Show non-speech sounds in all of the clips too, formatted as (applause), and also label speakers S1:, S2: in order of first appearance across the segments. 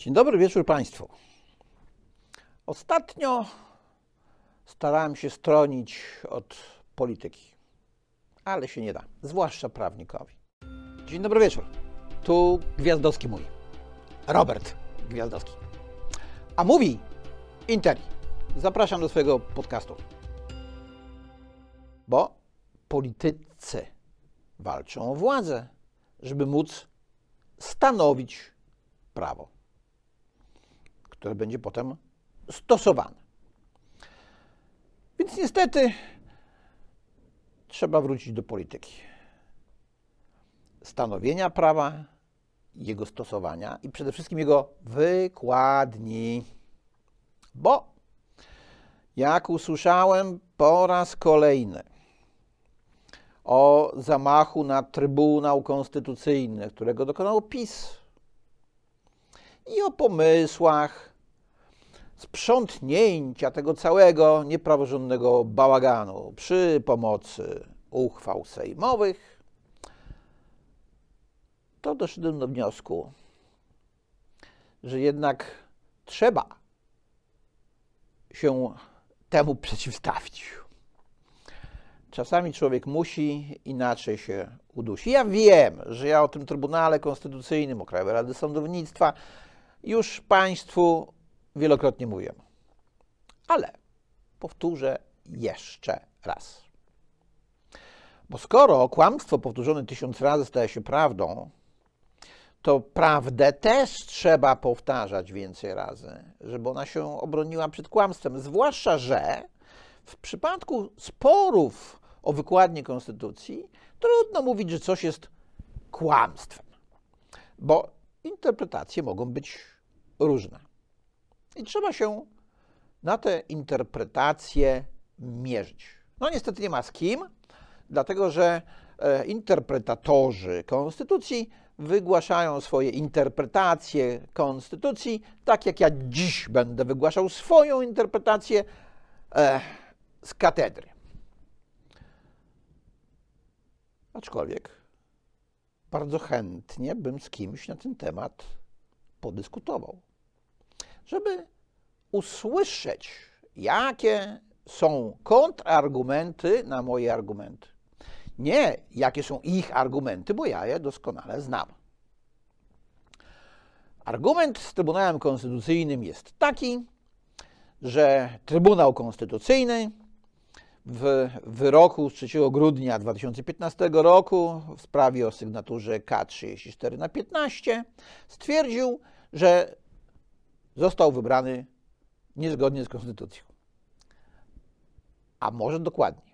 S1: Dzień dobry wieczór Państwu. Ostatnio starałem się stronić od polityki, ale się nie da, zwłaszcza prawnikowi. Dzień dobry wieczór. Tu Gwiazdowski mówi. Robert Gwiazdowski. A mówi Interi. Zapraszam do swojego podcastu. Bo politycy walczą o władzę, żeby móc stanowić prawo, które będzie potem stosowane. Więc niestety trzeba wrócić do polityki. Stanowienia prawa, jego stosowania i przede wszystkim jego wykładni. Bo jak usłyszałem po raz kolejny o zamachu na Trybunał Konstytucyjny, którego dokonał PiS, i o pomysłach sprzątnięcia tego całego niepraworządnego bałaganu przy pomocy uchwał sejmowych, to doszedłem do wniosku, że jednak trzeba się temu przeciwstawić. Czasami człowiek musi, inaczej się udusi. Ja wiem, że ja o tym Trybunale Konstytucyjnym, o Krajowej Rady Sądownictwa już Państwu wielokrotnie mówiłem. Ale powtórzę jeszcze raz. Bo skoro kłamstwo powtórzone tysiąc razy staje się prawdą, to prawdę też trzeba powtarzać więcej razy, żeby ona się obroniła przed kłamstwem. Zwłaszcza, że w przypadku sporów o wykładnię konstytucji trudno mówić, że coś jest kłamstwem, bo interpretacje mogą być różne. I trzeba się na te interpretacje mierzyć. No niestety nie ma z kim, dlatego że e, interpretatorzy konstytucji wygłaszają swoje interpretacje konstytucji, tak jak ja dziś będę wygłaszał swoją interpretację e, z katedry. Aczkolwiek bardzo chętnie bym z kimś na ten temat podyskutował, żeby usłyszeć, jakie są kontrargumenty na moje argumenty. Nie, jakie są ich argumenty, bo ja je doskonale znam. Argument z Trybunałem Konstytucyjnym jest taki, że Trybunał Konstytucyjny w wyroku z 3 grudnia 2015 roku w sprawie o sygnaturze K34 na 15 stwierdził, że został wybrany niezgodnie z konstytucją. A może dokładnie,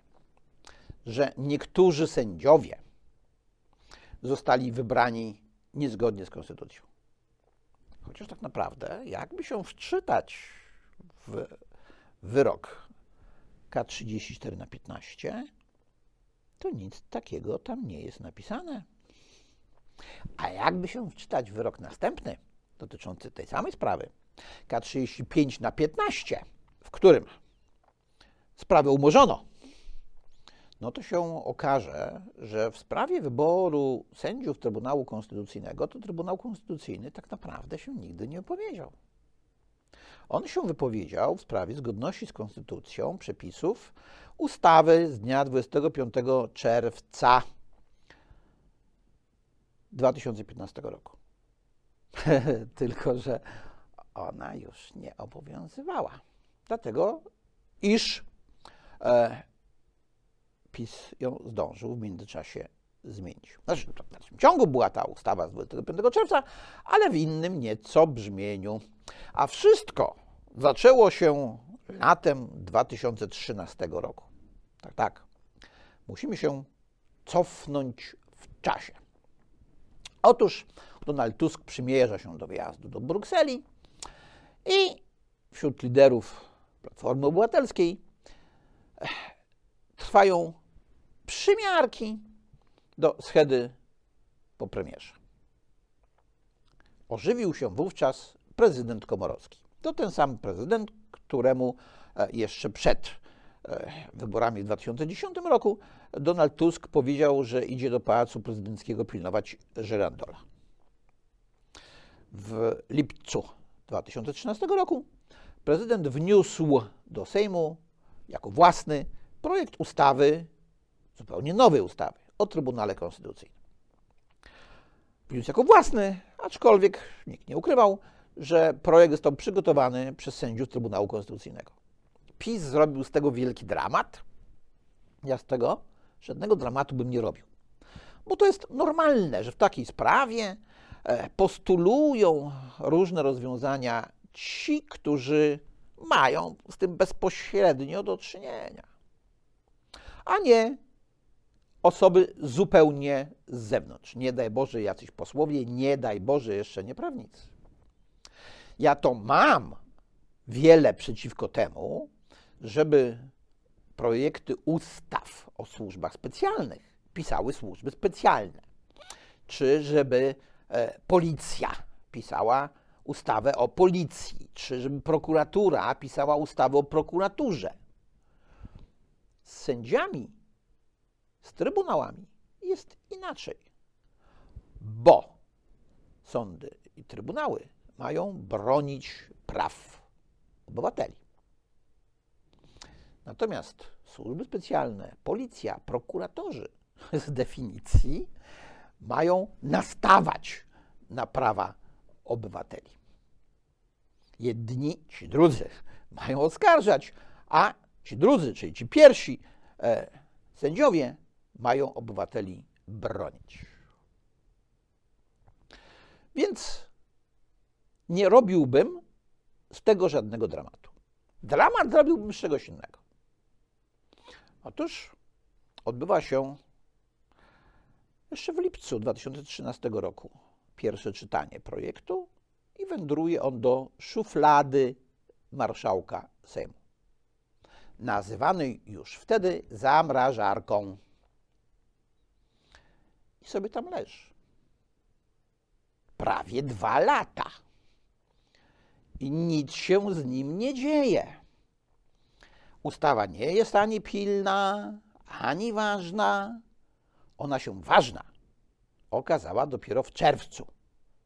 S1: że niektórzy sędziowie zostali wybrani niezgodnie z konstytucją. Chociaż tak naprawdę, jakby się wczytać w wyrok K34 na 15, to nic takiego tam nie jest napisane. A jakby się wczytać wyrok następny, dotyczący tej samej sprawy, K35 na 15, w którym sprawę umorzono, no to się okaże, że w sprawie wyboru sędziów Trybunału Konstytucyjnego, to Trybunał Konstytucyjny tak naprawdę się nigdy nie opowiedział. On się wypowiedział w sprawie zgodności z konstytucją przepisów ustawy z dnia 25 czerwca 2015 roku. (laughs) Tylko, że ona już nie obowiązywała. Dlatego, iż e, PiS ją zdążył w międzyczasie zmienić. Znaczy, w dalszym ciągu była ta ustawa z 25 czerwca, ale w innym nieco brzmieniu. A wszystko zaczęło się latem 2013 roku. Tak, tak. Musimy się cofnąć w czasie. Otóż Donald Tusk przymierza się do wyjazdu do Brukseli i wśród liderów Platformy Obywatelskiej trwają przymiarki do schedy po premierze. Ożywił się wówczas prezydent Komorowski. To ten sam prezydent, któremu e, jeszcze przed e, wyborami w 2010 roku Donald Tusk powiedział, że idzie do pałacu prezydenckiego pilnować Żerandola. w lipcu 2013 roku prezydent wniósł do Sejmu jako własny projekt ustawy, zupełnie nowej ustawy o Trybunale Konstytucyjnym. Wniósł jako własny, aczkolwiek nikt nie ukrywał, że projekt został przygotowany przez sędziów Trybunału Konstytucyjnego. PiS zrobił z tego wielki dramat. Ja z tego żadnego dramatu bym nie robił. Bo to jest normalne, że w takiej sprawie postulują różne rozwiązania ci, którzy mają z tym bezpośrednio do czynienia, a nie osoby zupełnie z zewnątrz. Nie daj Boże jacyś posłowie, nie daj Boże jeszcze nie prawnicy. Ja to mam wiele przeciwko temu, żeby projekty ustaw o służbach specjalnych pisały służby specjalne, czy żeby e, policja pisała ustawę o policji, czy prokuratura pisała ustawę o prokuraturze. Z sędziami, z trybunałami jest inaczej, bo sądy i trybunały mają bronić praw obywateli. Natomiast służby specjalne, policja, prokuratorzy (laughs) z definicji mają nastawać na prawa obywateli. Jedni, ci drudzy mają oskarżać, a ci drudzy, czyli ci pierwsi e, sędziowie, mają obywateli bronić. Więc nie robiłbym z tego żadnego dramatu. Dramat zrobiłbym z czegoś innego. Otóż odbywa się jeszcze w lipcu 2013 roku pierwsze czytanie projektu i wędruje on do szuflady marszałka Sejmu. Nazywany już wtedy zamrażarką. I sobie tam leży. Prawie dwa lata. I nic się z nim nie dzieje. Ustawa nie jest ani pilna, ani ważna. Ona się ważna okazała dopiero w czerwcu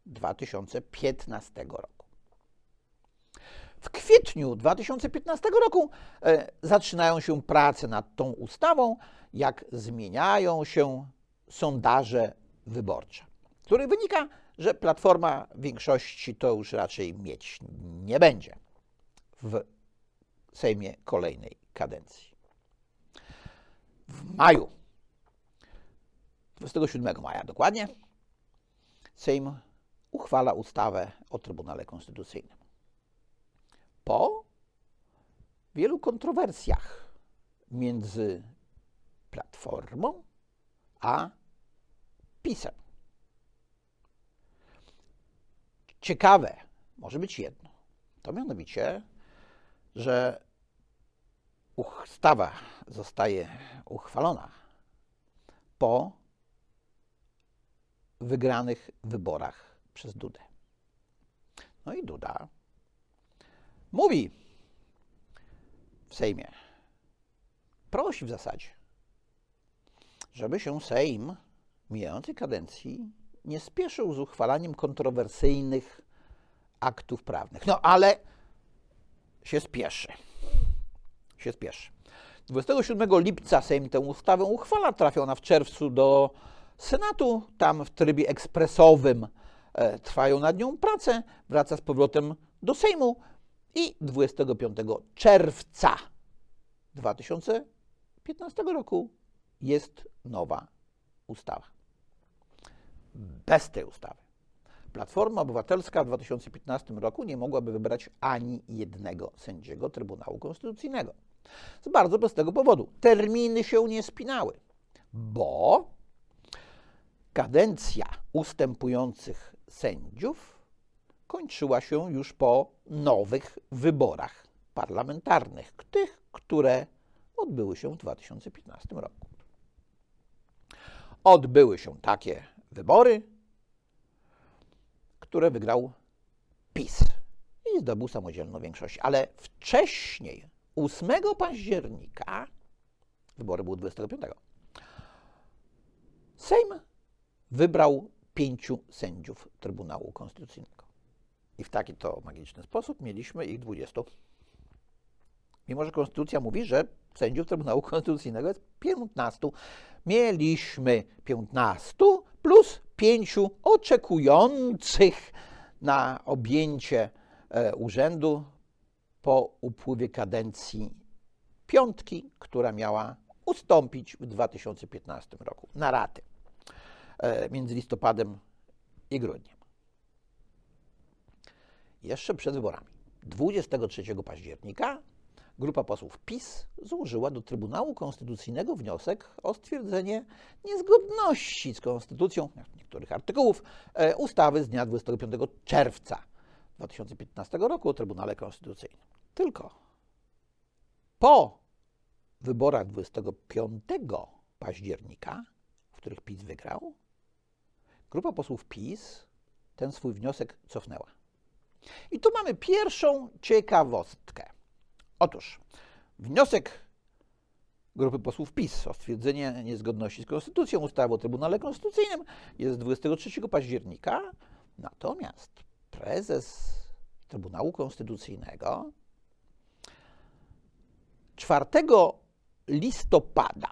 S1: 2015 roku. W kwietniu 2015 roku e, zaczynają się prace nad tą ustawą, jak zmieniają się sondaże wyborcze, z których wynika, że Platforma większości to już raczej mieć nie będzie w Sejmie kolejnej kadencji. W maju 27 maja dokładnie, Sejm uchwala ustawę o Trybunale Konstytucyjnym. Po wielu kontrowersjach między Platformą a PiSem. Ciekawe może być jedno, to mianowicie, że ustawa zostaje uchwalona po wygranych wyborach przez Dudę. No i Duda mówi w Sejmie, prosi w zasadzie, żeby się Sejm mijającej kadencji nie spieszył z uchwalaniem kontrowersyjnych aktów prawnych. No ale się spieszy. Się spieszy. 27 lipca Sejm tę ustawę uchwala, trafia ona w czerwcu do Senatu. Tam w trybie ekspresowym e, trwają nad nią prace, wraca z powrotem do Sejmu i 25 czerwca 2015 roku jest nowa ustawa. Bez tej ustawy Platforma Obywatelska w 2015 roku nie mogłaby wybrać ani jednego sędziego Trybunału Konstytucyjnego. Z bardzo prostego powodu. Terminy się nie spinały, bo kadencja ustępujących sędziów kończyła się już po nowych wyborach parlamentarnych, tych, które odbyły się w 2015 roku. Odbyły się takie wybory, które wygrał PiS i zdobył samodzielną większość. Ale wcześniej, 8 października, wybory były 25, Sejm wybrał pięciu sędziów Trybunału Konstytucyjnego. I w taki to magiczny sposób mieliśmy ich 20. Mimo, że Konstytucja mówi, że sędziów Trybunału Konstytucyjnego jest 15. Mieliśmy 15 plus 5 oczekujących na objęcie e, urzędu po upływie kadencji piątki, która miała ustąpić w 2015 roku na raty między listopadem i grudniem. Jeszcze przed wyborami, 23 października, grupa posłów PiS złożyła do Trybunału Konstytucyjnego wniosek o stwierdzenie niezgodności z konstytucją niektórych artykułów e, ustawy z dnia 25 czerwca 2015 roku o Trybunale Konstytucyjnym. Tylko po wyborach 25 października, w których PiS wygrał, grupa posłów PiS ten swój wniosek cofnęła. I tu mamy pierwszą ciekawostkę. Otóż wniosek grupy posłów PiS o stwierdzenie niezgodności z konstytucją ustawy o Trybunale Konstytucyjnym jest 23 października, natomiast prezes Trybunału Konstytucyjnego 4 listopada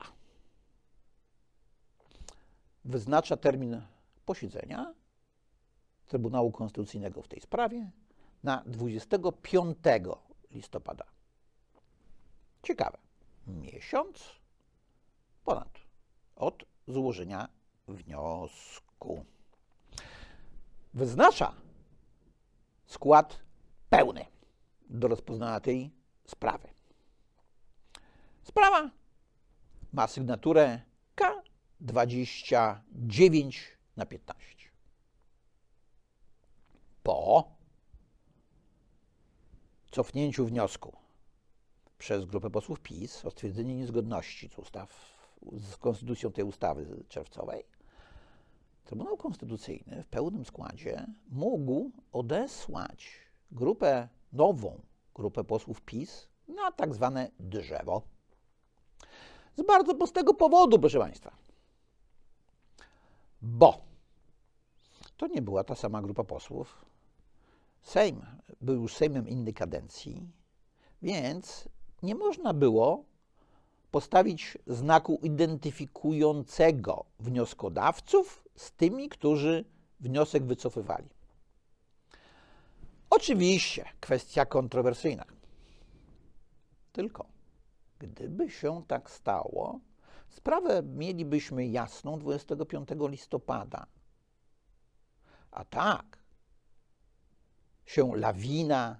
S1: wyznacza termin posiedzenia Trybunału Konstytucyjnego w tej sprawie na 25 listopada. Ciekawe. Miesiąc ponad od złożenia wniosku. Wyznacza skład pełny do rozpoznania tej sprawy. Sprawa ma sygnaturę K29 na 15. Po cofnięciu wniosku przez grupę posłów PiS o stwierdzenie niezgodności z, ustaw, z konstytucją tej ustawy czerwcowej, Trybunał Konstytucyjny w pełnym składzie mógł odesłać grupę, nową grupę posłów PiS na tak zwane drzewo. Z bardzo prostego powodu, proszę Państwa. Bo to nie była ta sama grupa posłów. Sejm był już Sejmem innej kadencji, więc nie można było postawić znaku identyfikującego wnioskodawców z tymi, którzy wniosek wycofywali. Oczywiście kwestia kontrowersyjna. Tylko gdyby się tak stało, sprawę mielibyśmy jasną 25 listopada. A tak się lawina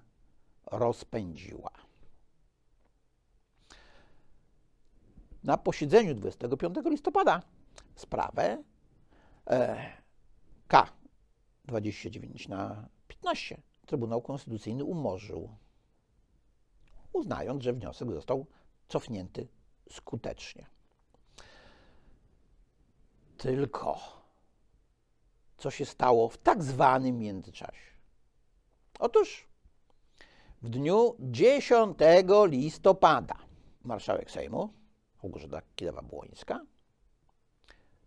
S1: rozpędziła. Na posiedzeniu 25 listopada sprawę e, K29 na 15 Trybunał Konstytucyjny umorzył, uznając, że wniosek został cofnięty skutecznie. Tylko co się stało w tak zwanym międzyczasie? Otóż w dniu 10 listopada marszałek Sejmu Małgorzata Kidawa-Błońska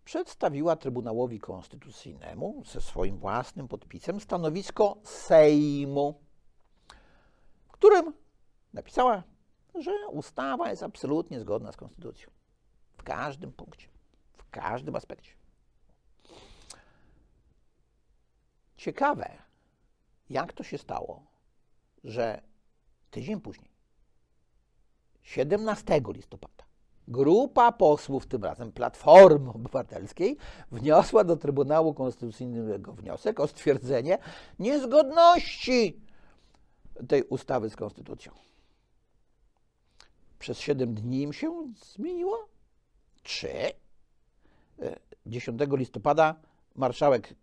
S1: przedstawiła Trybunałowi Konstytucyjnemu ze swoim własnym podpisem stanowisko Sejmu, w którym napisała, że ustawa jest absolutnie zgodna z Konstytucją. W każdym punkcie, w każdym aspekcie. Ciekawe, jak to się stało, że tydzień później, 17 listopada, grupa posłów, tym razem Platformy Obywatelskiej, wniosła do Trybunału Konstytucyjnego wniosek o stwierdzenie niezgodności tej ustawy z Konstytucją. Przez 7 dni im się zmieniło? Czy 10 listopada marszałek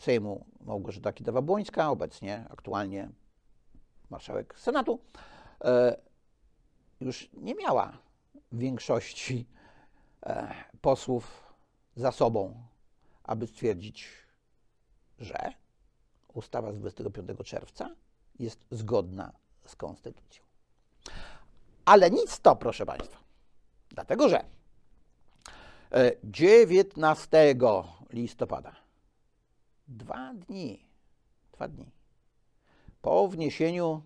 S1: Sejmu Małgorzata Kidawa-Błońska, obecnie aktualnie marszałek Senatu, e, już nie miała większości e, posłów za sobą, aby stwierdzić, że ustawa z 25 czerwca jest zgodna z konstytucją. Ale nic to, proszę Państwa, dlatego że 19 e, listopada, dwa dni, dwa dni po wniesieniu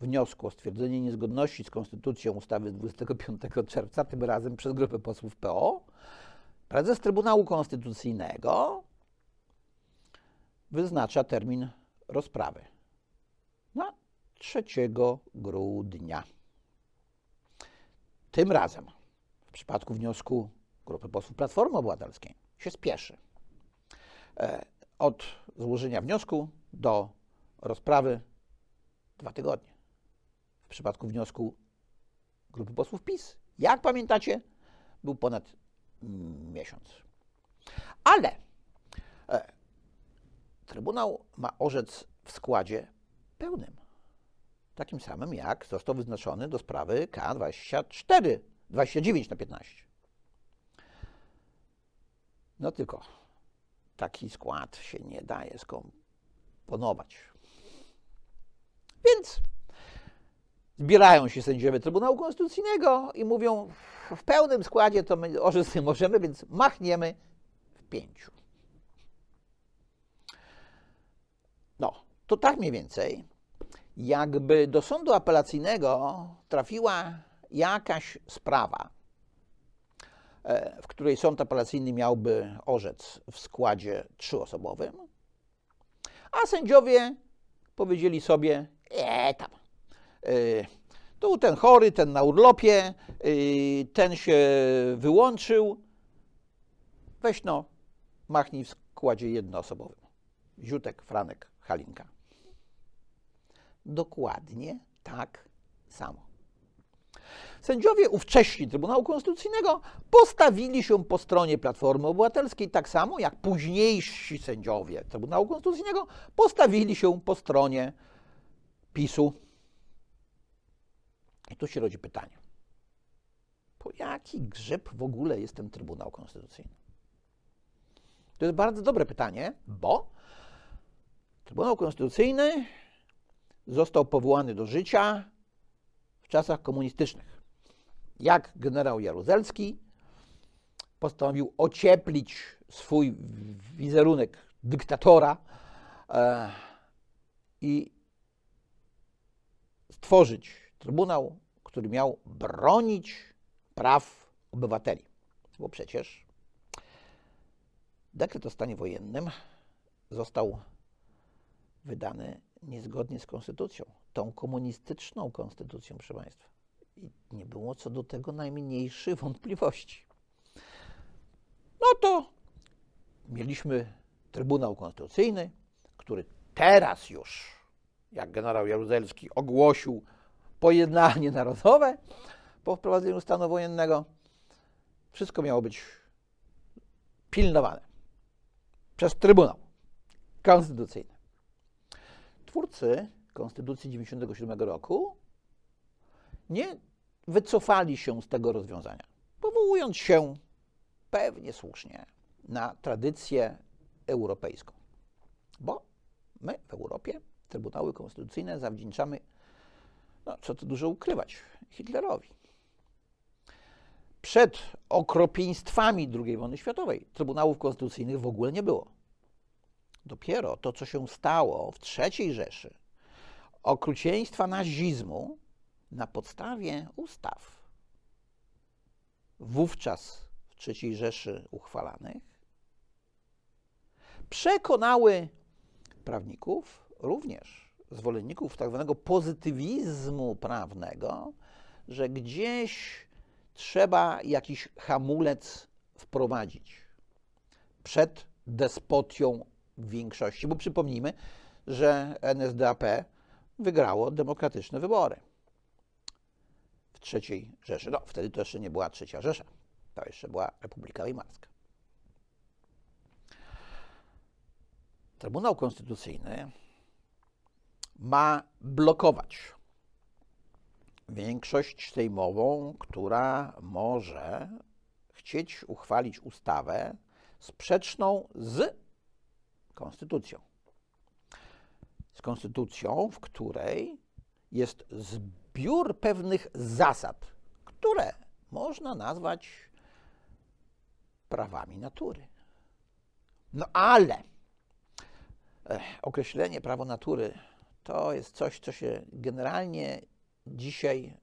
S1: wniosku o stwierdzenie niezgodności z konstytucją ustawy z 25 czerwca, tym razem przez grupę posłów PO, prezes Trybunału Konstytucyjnego wyznacza termin rozprawy na 3 grudnia. Tym razem, w przypadku wniosku grupy posłów Platformy Obywatelskiej, się spieszy. E, od złożenia wniosku do rozprawy dwa tygodnie. W przypadku wniosku grupy posłów PiS, jak pamiętacie, był ponad mm, miesiąc. Ale e, Trybunał ma orzec w składzie pełnym. Takim samym jak został wyznaczony do sprawy K24, 29 na 15. No tylko taki skład się nie daje skomponować. Więc zbierają się sędziowie Trybunału Konstytucyjnego i mówią, w pełnym składzie to my orzec nie możemy, więc machniemy w pięciu. No, to tak mniej więcej, jakby do sądu apelacyjnego trafiła jakaś sprawa, w której sąd apelacyjny miałby orzec w składzie trzyosobowym, a sędziowie powiedzieli sobie, e tam, tu ten chory, ten na urlopie, y, ten się wyłączył, weź no, machnij w składzie jednoosobowym. Ziutek, Franek, Halinka. Dokładnie tak samo. Sędziowie ówcześni Trybunału Konstytucyjnego postawili się po stronie Platformy Obywatelskiej, tak samo jak późniejsi sędziowie Trybunału Konstytucyjnego postawili się po stronie PiSu. I tu się rodzi pytanie. Po jaki grzeb w ogóle jest ten Trybunał Konstytucyjny? To jest bardzo dobre pytanie, bo Trybunał Konstytucyjny został powołany do życia w czasach komunistycznych. Jak generał Jaruzelski postanowił ocieplić swój wizerunek dyktatora e, i stworzyć trybunał, który miał bronić praw obywateli. Bo przecież dekret o stanie wojennym został wydany niezgodnie z konstytucją, tą komunistyczną konstytucją, proszę Państwa. I nie było co do tego najmniejszych wątpliwości. No to mieliśmy Trybunał Konstytucyjny, który teraz już, jak generał Jaruzelski ogłosił pojednanie narodowe po wprowadzeniu stanu wojennego, wszystko miało być pilnowane przez Trybunał Konstytucyjny twórcy Konstytucji 97 roku nie wycofali się z tego rozwiązania, powołując się pewnie słusznie na tradycję europejską. Bo my w Europie Trybunały Konstytucyjne zawdzięczamy, no co tu dużo ukrywać, Hitlerowi. Przed okropieństwami II wojny światowej Trybunałów Konstytucyjnych w ogóle nie było. Dopiero to, co się stało w III Rzeszy, okrucieństwa nazizmu na podstawie ustaw wówczas w III Rzeszy uchwalanych, przekonały prawników, również zwolenników tzw. Tak pozytywizmu prawnego, że gdzieś trzeba jakiś hamulec wprowadzić przed despotią większości, bo przypomnijmy, że NSDAP wygrało demokratyczne wybory w III Rzeszy. No, wtedy to jeszcze nie była trzecia Rzesza, to jeszcze była Republika Weimarska. Trybunał Konstytucyjny ma blokować większość sejmową, która może chcieć uchwalić ustawę sprzeczną z konstytucją. Z konstytucją, w której jest zbiór pewnych zasad, które można nazwać prawami natury. No ale eh, określenie prawo natury to jest coś, co się generalnie dzisiaj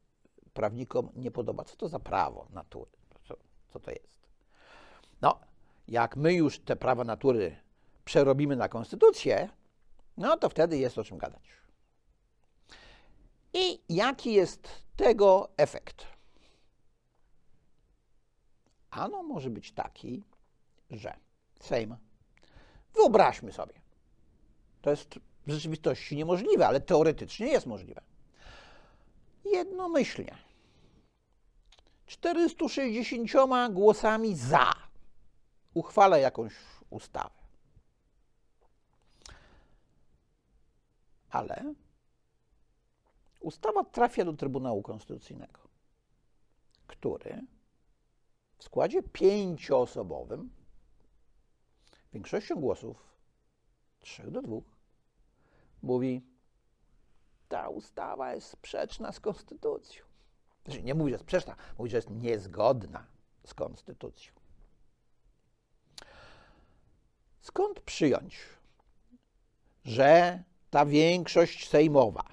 S1: prawnikom nie podoba. Co to za prawo natury? Co, co to jest? No, jak my już te prawa natury przerobimy na konstytucję, no to wtedy jest o czym gadać. I jaki jest tego efekt? Ano może być taki, że Sejm, wyobraźmy sobie, to jest w rzeczywistości niemożliwe, ale teoretycznie jest możliwe. Jednomyślnie, 460 głosami za uchwala jakąś ustawę. Ale ustawa trafia do Trybunału Konstytucyjnego, który w składzie pięcioosobowym większością głosów, trzech do dwóch, mówi, ta ustawa jest sprzeczna z konstytucją. Znaczy, nie mówi, że sprzeczna, mówi, że jest niezgodna z konstytucją. Skąd przyjąć, że ta większość sejmowa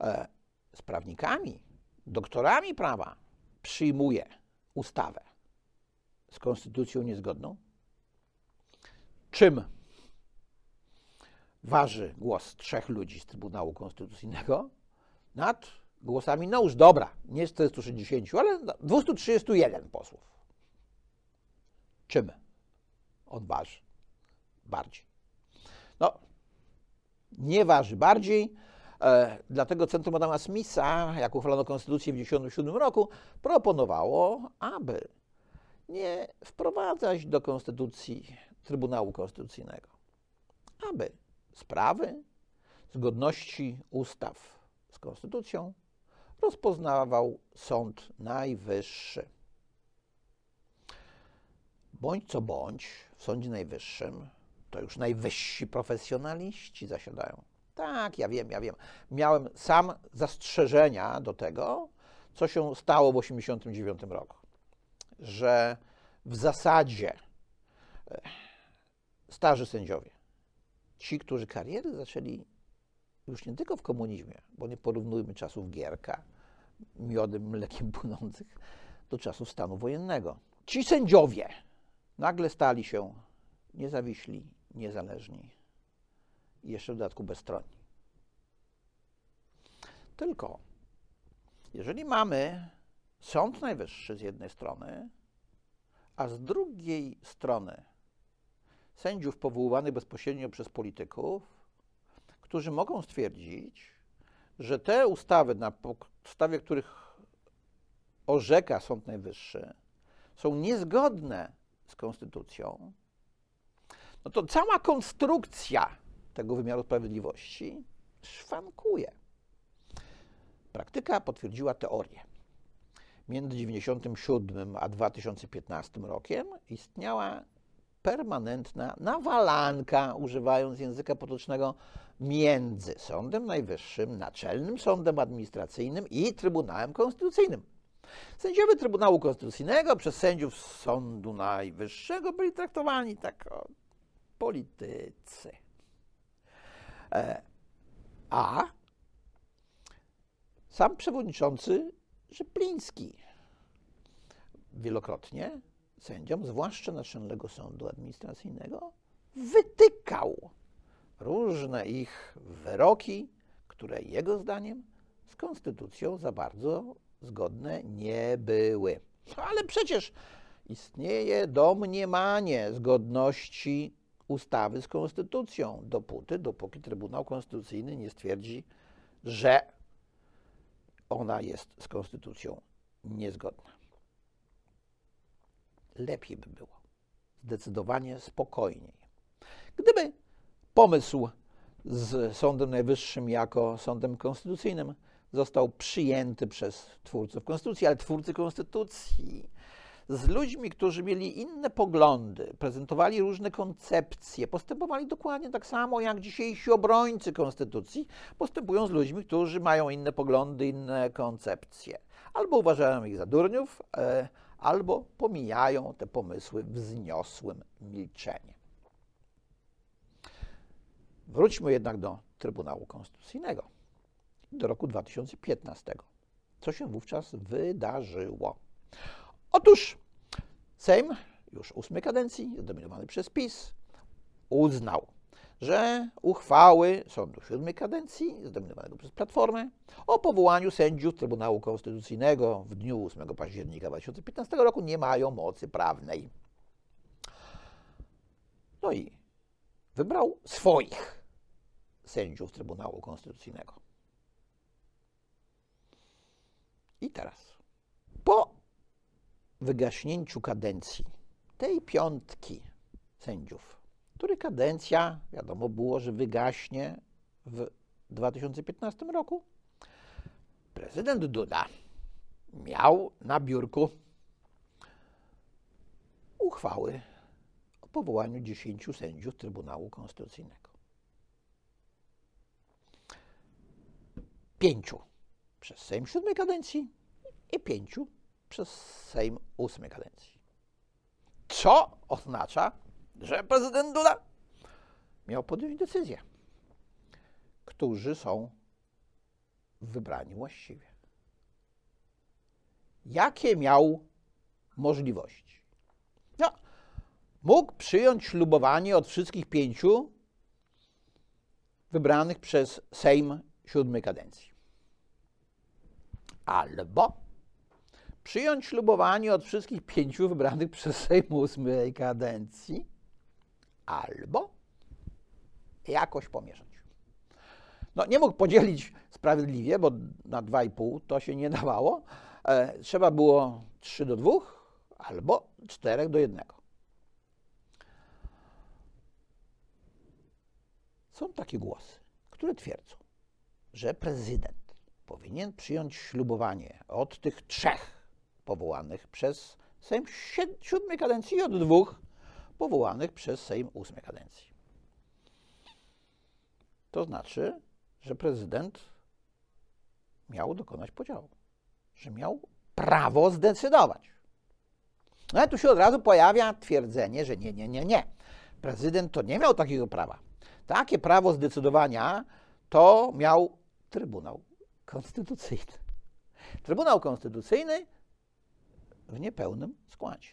S1: e, z prawnikami, doktorami prawa przyjmuje ustawę z konstytucją niezgodną? Czym waży głos trzech ludzi z Trybunału Konstytucyjnego nad głosami, no już dobra, nie 460, ale 231 posłów. Czym on waży bardziej? No, nie waży bardziej, e, dlatego Centrum Adama Smitha, jak uchwalono konstytucję w 1997 roku, proponowało, aby nie wprowadzać do konstytucji Trybunału Konstytucyjnego, aby sprawy zgodności ustaw z konstytucją rozpoznawał Sąd Najwyższy. Bądź co bądź, w Sądzie Najwyższym to już najwyżsi profesjonaliści zasiadają. Tak, ja wiem, ja wiem. Miałem sam zastrzeżenia do tego, co się stało w 1989 roku. Że w zasadzie e, starzy sędziowie, ci, którzy kariery zaczęli już nie tylko w komunizmie, bo nie porównujmy czasów Gierka, miodem, mlekiem płynących, do czasów stanu wojennego. Ci sędziowie nagle stali się niezawiśli, niezależni i jeszcze w dodatku bezstronni. Tylko, jeżeli mamy Sąd Najwyższy z jednej strony, a z drugiej strony sędziów powoływanych bezpośrednio przez polityków, którzy mogą stwierdzić, że te ustawy, na podstawie których orzeka Sąd Najwyższy, są niezgodne z konstytucją, no to cała konstrukcja tego wymiaru sprawiedliwości szwankuje. Praktyka potwierdziła teorię. Między 1997 a 2015 rokiem istniała permanentna nawalanka, używając języka potocznego, między Sądem Najwyższym, Naczelnym Sądem Administracyjnym i Trybunałem Konstytucyjnym. Sędziowie Trybunału Konstytucyjnego przez sędziów Sądu Najwyższego byli traktowani tak politycy. E, a sam przewodniczący Rzepliński wielokrotnie sędziom, zwłaszcza Naczelnego Sądu Administracyjnego, wytykał różne ich wyroki, które jego zdaniem z konstytucją za bardzo zgodne nie były. Ale przecież istnieje domniemanie zgodności ustawy z konstytucją, dopóty, dopóki Trybunał Konstytucyjny nie stwierdzi, że ona jest z konstytucją niezgodna lepiej by było. Zdecydowanie spokojniej. Gdyby pomysł z Sądem Najwyższym jako sądem konstytucyjnym został przyjęty przez twórców konstytucji, ale twórcy konstytucji z ludźmi, którzy mieli inne poglądy, prezentowali różne koncepcje, postępowali dokładnie tak samo jak dzisiejsi obrońcy konstytucji, postępują z ludźmi, którzy mają inne poglądy, inne koncepcje. Albo uważają ich za durniów, e, albo pomijają te pomysły wzniosłym milczeniem. Wróćmy jednak do Trybunału Konstytucyjnego do roku 2015. Co się wówczas wydarzyło? Otóż Sejm, już ósmej kadencji, zdominowany przez PiS, uznał, że uchwały sądu siódmej kadencji, zdominowanego przez Platformę, o powołaniu sędziów Trybunału Konstytucyjnego w dniu 8 października 2015 roku nie mają mocy prawnej. No i wybrał swoich sędziów Trybunału Konstytucyjnego. I teraz, wygaśnięciu kadencji tej piątki sędziów, której kadencja, wiadomo było, że wygaśnie w 2015 roku, prezydent Duda miał na biurku uchwały o powołaniu 10 sędziów Trybunału Konstytucyjnego. Pięciu przez Sejm siódmej kadencji i pięciu przez Sejm ósmej kadencji. Co oznacza, że prezydent Duda miał podjąć decyzję, którzy są wybrani właściwie. Jakie miał możliwości? No, mógł przyjąć ślubowanie od wszystkich pięciu wybranych przez Sejm siódmej kadencji. Albo przyjąć ślubowanie od wszystkich pięciu wybranych przez Sejm ósmej kadencji, albo jakoś pomieszać. No, nie mógł podzielić sprawiedliwie, bo na dwa i pół to się nie dawało. E, trzeba było 3 do 2 albo 4 do 1. Są takie głosy, które twierdzą, że prezydent powinien przyjąć ślubowanie od tych trzech powołanych przez Sejm siódmej kadencji i od dwóch powołanych przez Sejm ósmej kadencji. To znaczy, że prezydent miał dokonać podziału, że miał prawo zdecydować. No ale tu się od razu pojawia twierdzenie, że nie, nie, nie, nie. Prezydent to nie miał takiego prawa. Takie prawo zdecydowania to miał Trybunał Konstytucyjny. Trybunał Konstytucyjny w niepełnym składzie.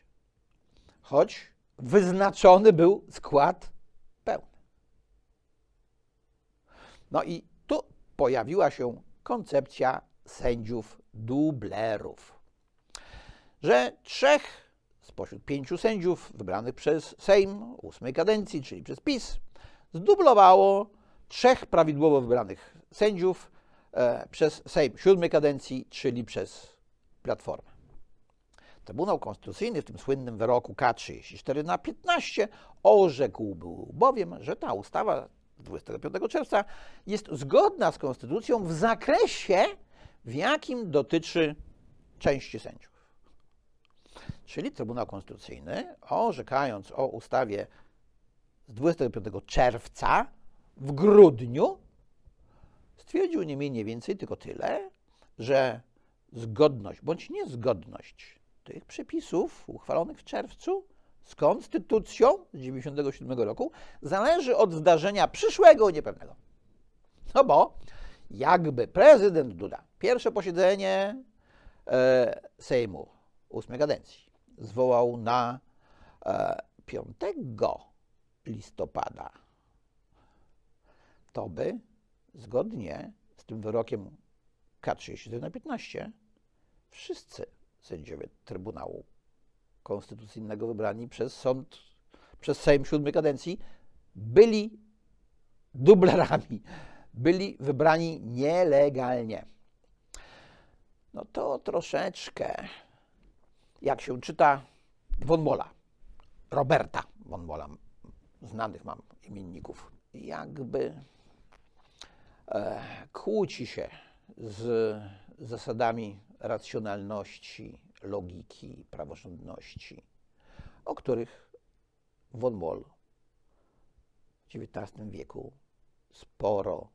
S1: Choć wyznaczony był skład pełny. No i tu pojawiła się koncepcja sędziów dublerów, że trzech spośród pięciu sędziów wybranych przez Sejm ósmej kadencji, czyli przez PiS, zdublowało trzech prawidłowo wybranych sędziów e, przez Sejm siódmej kadencji, czyli przez Platformę. Trybunał Konstytucyjny w tym słynnym wyroku K34 na 15 orzekł bowiem, że ta ustawa z 25 czerwca jest zgodna z Konstytucją w zakresie, w jakim dotyczy części sędziów. Czyli Trybunał Konstytucyjny, orzekając o ustawie z 25 czerwca w grudniu, stwierdził nie mniej, nie więcej tylko tyle, że zgodność bądź niezgodność tych przepisów uchwalonych w czerwcu z konstytucją z 1997 roku zależy od zdarzenia przyszłego i niepewnego. No bo jakby prezydent Duda pierwsze posiedzenie e, Sejmu ósmej kadencji zwołał na e, 5 listopada, to by zgodnie z tym wyrokiem K34 na 15 wszyscy sędziowie Trybunału Konstytucyjnego wybrani przez sąd, przez Sejm siódmej kadencji byli dublerami, byli wybrani nielegalnie. No to troszeczkę, jak się czyta von Mola, Roberta von Mola, znanych mam imienników, jakby e, kłóci się z zasadami racjonalności, logiki, praworządności, o których von Moll w XIX wieku sporo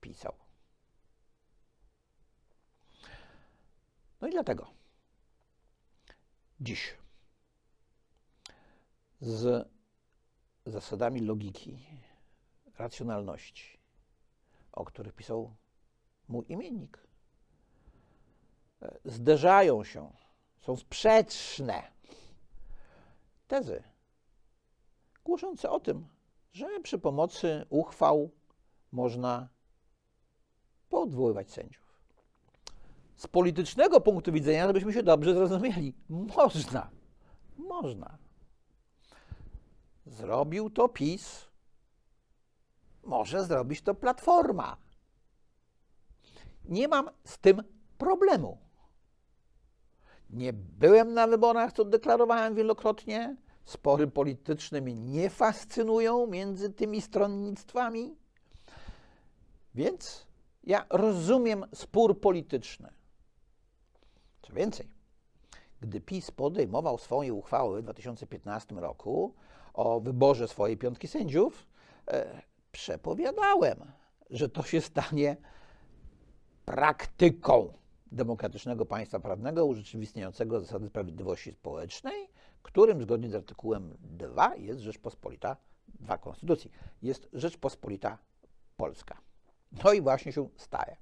S1: pisał. No i dlatego dziś z zasadami logiki, racjonalności, o których pisał mój imiennik, zderzają się, są sprzeczne tezy głoszące o tym, że przy pomocy uchwał można poodwoływać sędziów. Z politycznego punktu widzenia, żebyśmy się dobrze zrozumieli, można. Można. Zrobił to PiS, może zrobić to Platforma. Nie mam z tym problemu. Nie byłem na wyborach, co deklarowałem wielokrotnie. Spory polityczne mnie nie fascynują między tymi stronnictwami. Więc ja rozumiem spór polityczny. Co więcej, gdy PiS podejmował swoje uchwały w 2015 roku o wyborze swojej piątki sędziów, e, przepowiadałem, że to się stanie praktyką demokratycznego państwa prawnego urzeczywistniającego zasady sprawiedliwości społecznej, którym zgodnie z artykułem 2 jest Rzeczpospolita, 2 Konstytucji, jest Rzeczpospolita Polska. No i właśnie się staje.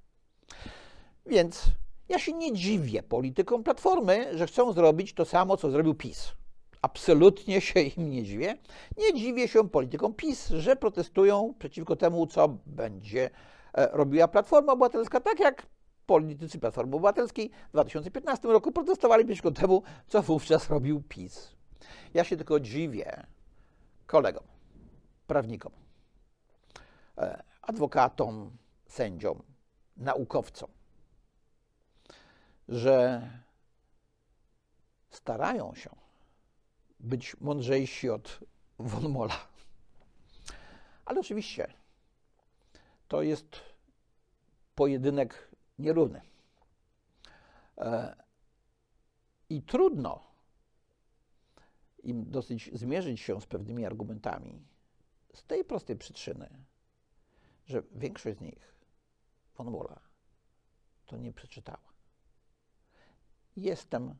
S1: Więc ja się nie dziwię politykom Platformy, że chcą zrobić to samo, co zrobił PiS. Absolutnie się im nie dziwię. Nie dziwię się politykom PiS, że protestują przeciwko temu, co będzie e, robiła Platforma Obywatelska, tak jak politycy Platformy Obywatelskiej w 2015 roku protestowali przeciwko temu, co wówczas robił PiS. Ja się tylko dziwię kolegom, prawnikom, e, adwokatom, sędziom, naukowcom, że starają się być mądrzejsi od von Mola. Ale oczywiście to jest pojedynek nierówny. E, I trudno im dosyć zmierzyć się z pewnymi argumentami z tej prostej przyczyny, że większość z nich von to nie przeczytała. Jestem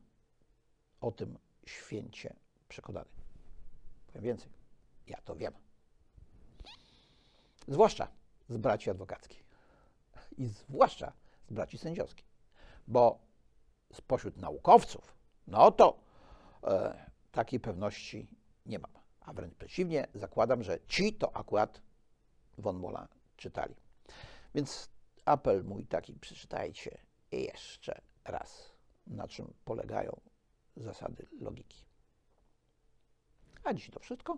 S1: o tym święcie przekonany. Powiem więcej, ja to wiem. Zwłaszcza z braci adwokackich i zwłaszcza braci sędziowskich, bo spośród naukowców, no to e, takiej pewności nie mam. A wręcz przeciwnie, zakładam, że ci to akurat von Mola czytali. Więc apel mój taki, przeczytajcie jeszcze raz, na czym polegają zasady logiki. A dziś to wszystko.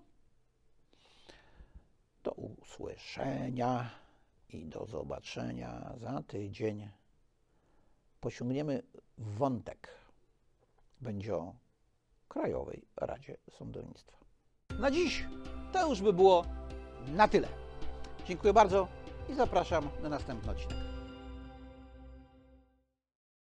S1: Do usłyszenia i do zobaczenia za tydzień. Posiągniemy wątek. Będzie o Krajowej Radzie Sądownictwa. Na dziś to już by było na tyle. Dziękuję bardzo i zapraszam na następny odcinek.